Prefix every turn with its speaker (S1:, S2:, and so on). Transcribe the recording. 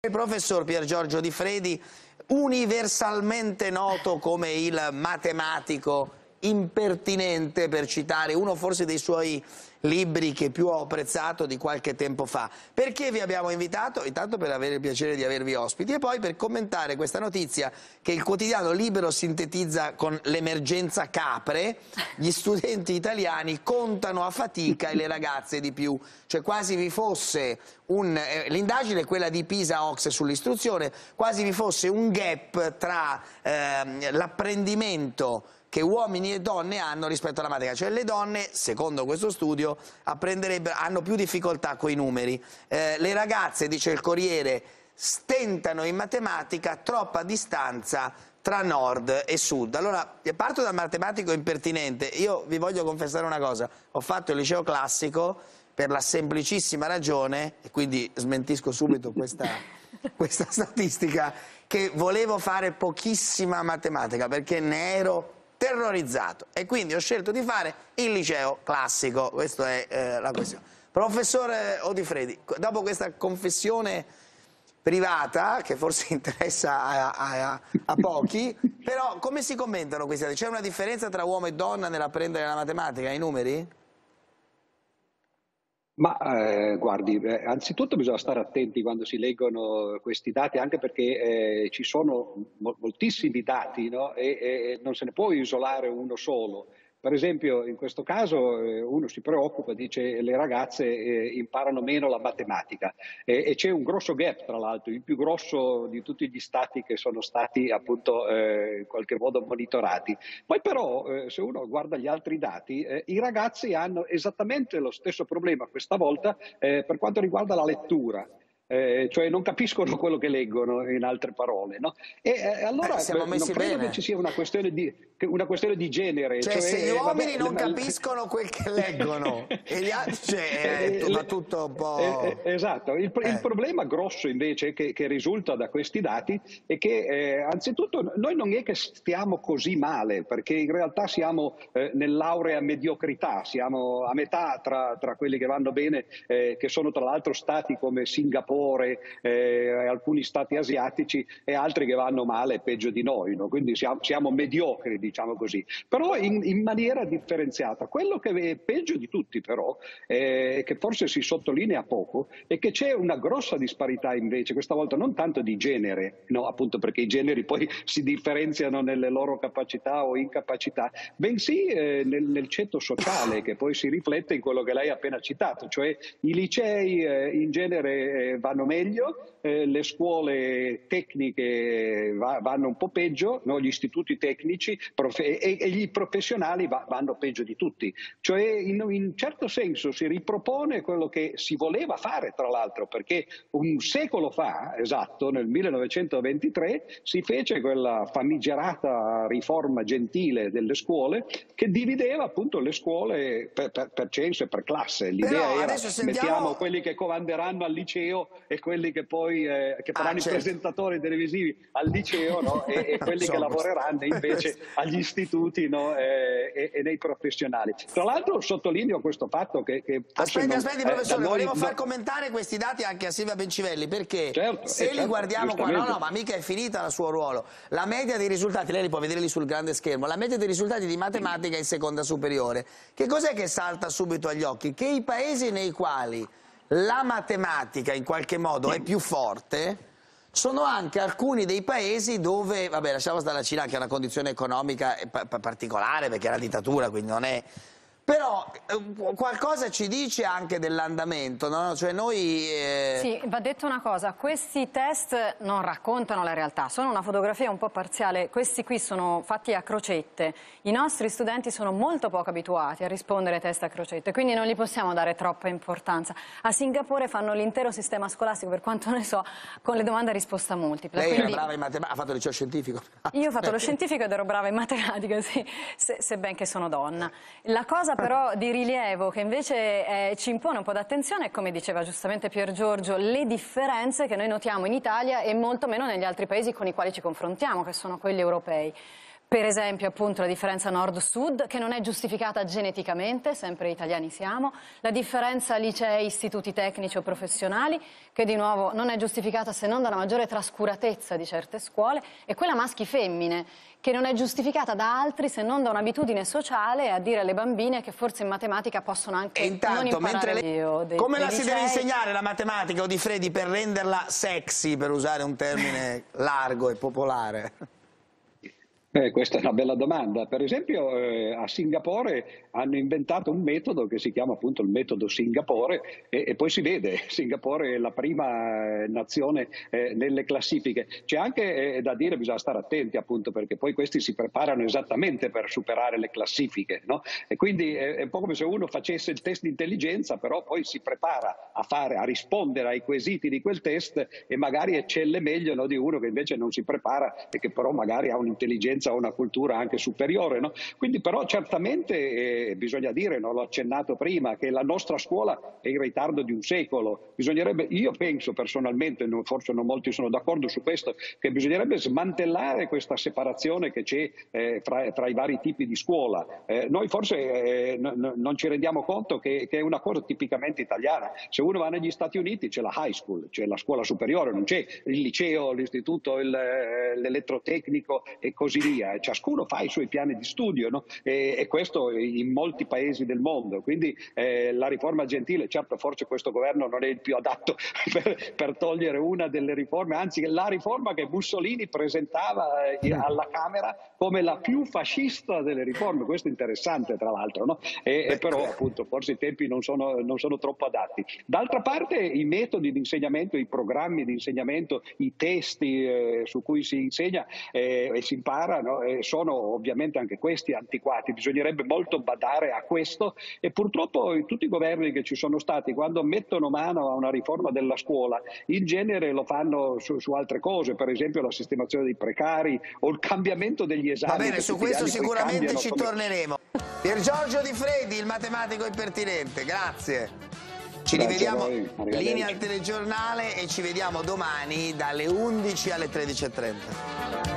S1: Il professor Pier Giorgio Di Fredi, universalmente noto come il matematico impertinente, per citare uno forse dei suoi libri che più ho apprezzato di qualche tempo fa. Perché vi abbiamo invitato? Intanto per avere il piacere di avervi ospiti e poi per commentare questa notizia che il quotidiano Libero sintetizza con l'emergenza capre, gli studenti italiani contano a fatica e le ragazze di più, cioè quasi vi fosse un... Eh, l'indagine è quella di Pisa Ox sull'istruzione, quasi vi fosse un gap tra eh, l'apprendimento che uomini e donne hanno rispetto alla matematica, cioè le donne, secondo questo studio, hanno più difficoltà con i numeri, eh, le ragazze, dice il Corriere, stentano in matematica troppa distanza tra nord e sud. Allora, parto dal matematico impertinente, io vi voglio confessare una cosa, ho fatto il liceo classico per la semplicissima ragione, e quindi smentisco subito questa, questa statistica, che volevo fare pochissima matematica perché ne ero terrorizzato e quindi ho scelto di fare il liceo classico, questa è eh, la questione. Professore Odifredi, dopo questa confessione privata, che forse interessa a, a, a pochi, però come si commentano questi dati? C'è una differenza tra uomo e donna nell'apprendere la matematica, i numeri?
S2: Ma eh, guardi, eh, anzitutto bisogna stare attenti quando si leggono questi dati, anche perché eh, ci sono mo moltissimi dati no? e, e, non se ne può isolare uno solo. Per esempio, in questo caso eh, uno si preoccupa, dice che le ragazze eh, imparano meno la matematica e, c'è un grosso gap, tra l'altro, il più grosso di tutti gli stati che sono stati appunto eh, in qualche modo monitorati. Poi però, se uno guarda gli altri dati, i ragazzi hanno esattamente lo stesso problema questa volta per quanto riguarda la lettura eh, cioè non capiscono quello che leggono, in altre parole. No? E eh, allora eh, non credo bene. che ci sia una questione di, una questione di genere.
S1: Cioè, cioè se gli uomini vabbè, non le... capiscono quel che leggono e gli altri, cioè, va tutto un po'...
S2: Eh, eh, esatto, il, il, eh. problema grosso invece che, che, risulta da questi dati è che anzitutto noi non è che stiamo così male, perché in realtà siamo nell'aurea mediocrità, siamo a metà tra, tra, quelli che vanno bene, che sono tra l'altro stati come Singapore, Singapore, eh, alcuni stati asiatici e altri che vanno male peggio di noi, no? quindi siamo, siamo, mediocri diciamo così, però in, in, maniera differenziata. Quello che è peggio di tutti però, eh, che forse si sottolinea poco, è che c'è una grossa disparità invece, questa volta non tanto di genere, no? appunto perché i generi poi si differenziano nelle loro capacità o incapacità, bensì eh, nel, nel ceto sociale che poi si riflette in quello che lei ha appena citato, cioè i licei eh, in genere eh, vanno meglio, eh, le scuole tecniche va, vanno un po' peggio, no? gli istituti tecnici e, e, gli professionali va, vanno peggio di tutti. Cioè in un certo senso si ripropone quello che si voleva fare tra l'altro, perché un secolo fa, esatto, nel 1923, si fece quella famigerata riforma gentile delle scuole che divideva appunto le scuole per, per, per censo e per classe. L'idea era sentiamo... mettiamo quelli che comanderanno al liceo e quelli che poi eh, che faranno ah, certo. i presentatori televisivi al liceo no? e, e, quelli che lavoreranno invece agli istituti no? e, e, e, nei professionali. Tra l'altro sottolineo questo fatto che... che
S1: aspetti, aspetti professore, eh, volevo far commentare questi dati anche a Silvia Bencivelli perché certo, se eh, li certo, guardiamo qua, no no ma mica è finita il suo ruolo, la media dei risultati, lei li può vedere lì sul grande schermo, la media dei risultati di matematica in seconda superiore, che cos'è che salta subito agli occhi? Che i paesi nei quali la matematica in qualche modo è più forte, sono anche alcuni dei paesi dove, vabbè lasciamo stare la Cina che ha una condizione economica particolare perché è la dittatura, quindi non è però eh, qualcosa ci dice anche dell'andamento, no? Cioè noi...
S3: Eh... Sì, va detto una cosa, questi test non raccontano la realtà, sono una fotografia un po' parziale, questi qui sono fatti a crocette, i nostri studenti sono molto poco abituati a rispondere ai test a crocette, quindi non gli possiamo dare troppa importanza. A Singapore fanno l'intero sistema scolastico, per quanto ne so, con le domande a risposta multipla.
S1: Lei quindi... era brava in matematica, ha fatto il liceo scientifico?
S3: Io ho fatto lo scientifico ed ero brava in matematica, sì, se, sebbene che sono donna. La cosa però di rilievo che invece eh, ci impone un po' d'attenzione come diceva giustamente Pier Giorgio, le differenze che noi notiamo in Italia e molto meno negli altri paesi con i quali ci confrontiamo, che sono quelli europei. Per esempio appunto la differenza nord-sud che non è giustificata geneticamente, sempre italiani siamo, la differenza licei, istituti tecnici o professionali che di nuovo non è giustificata se non dalla maggiore trascuratezza di certe scuole e quella maschi-femmine che non è giustificata da altri se non da un'abitudine sociale a dire alle bambine che forse in matematica possono anche e intanto, non imparare
S1: le... dei, Come dei la licei. si deve insegnare la matematica o di Freddi per renderla sexy, per usare un termine largo e popolare?
S2: Eh, questa è una bella domanda. Per esempio eh, a Singapore hanno inventato un metodo che si chiama appunto il metodo Singapore e, e poi si vede, Singapore è la prima eh, nazione eh, nelle classifiche. C'è anche eh, da dire, bisogna stare attenti appunto perché poi questi si preparano esattamente per superare le classifiche. No? E quindi è un po' come se uno facesse il test di intelligenza però poi si prepara a, fare, a rispondere ai quesiti di quel test e magari eccelle meglio no, di uno che invece non si prepara e che però magari ha un'intelligenza un'intelligenza o una cultura anche superiore. No? Quindi però certamente eh, bisogna dire, no, l'ho accennato prima, che la nostra scuola è in ritardo di un secolo. Bisognerebbe, io penso personalmente, forse non molti sono d'accordo su questo, che bisognerebbe smantellare questa separazione che c'è eh, fra, fra, i vari tipi di scuola. Eh, noi forse eh, n- non ci rendiamo conto che, che, è una cosa tipicamente italiana. Se uno va negli Stati Uniti c'è la high school, c'è la scuola superiore, non c'è il liceo, l'istituto, eh, l'elettrotecnico e così via via, ciascuno fa i suoi piani di studio no? e, e, questo in molti paesi del mondo, quindi eh, la riforma gentile, certo forse questo governo non è il più adatto per, per, togliere una delle riforme, anzi la riforma che Mussolini presentava eh, alla Camera come la più fascista delle riforme, questo è interessante tra l'altro, no? e, e, però appunto forse i tempi non sono, non sono troppo adatti. D'altra parte i metodi di insegnamento, i programmi di insegnamento, i testi eh, su cui si insegna eh, e si impara no? sono ovviamente anche questi antiquati, bisognerebbe molto badare a questo e purtroppo tutti i governi che ci sono stati quando mettono mano a una riforma della scuola in genere lo fanno su, su altre cose, per esempio la sistemazione dei precari o il cambiamento degli esami.
S1: Va bene, su questo sicuramente ci come... torneremo. Pier Giorgio Di Fredi, il matematico impertinente, grazie. Ci Grazie rivediamo linea al telegiornale e ci vediamo domani dalle 11 alle 13.30.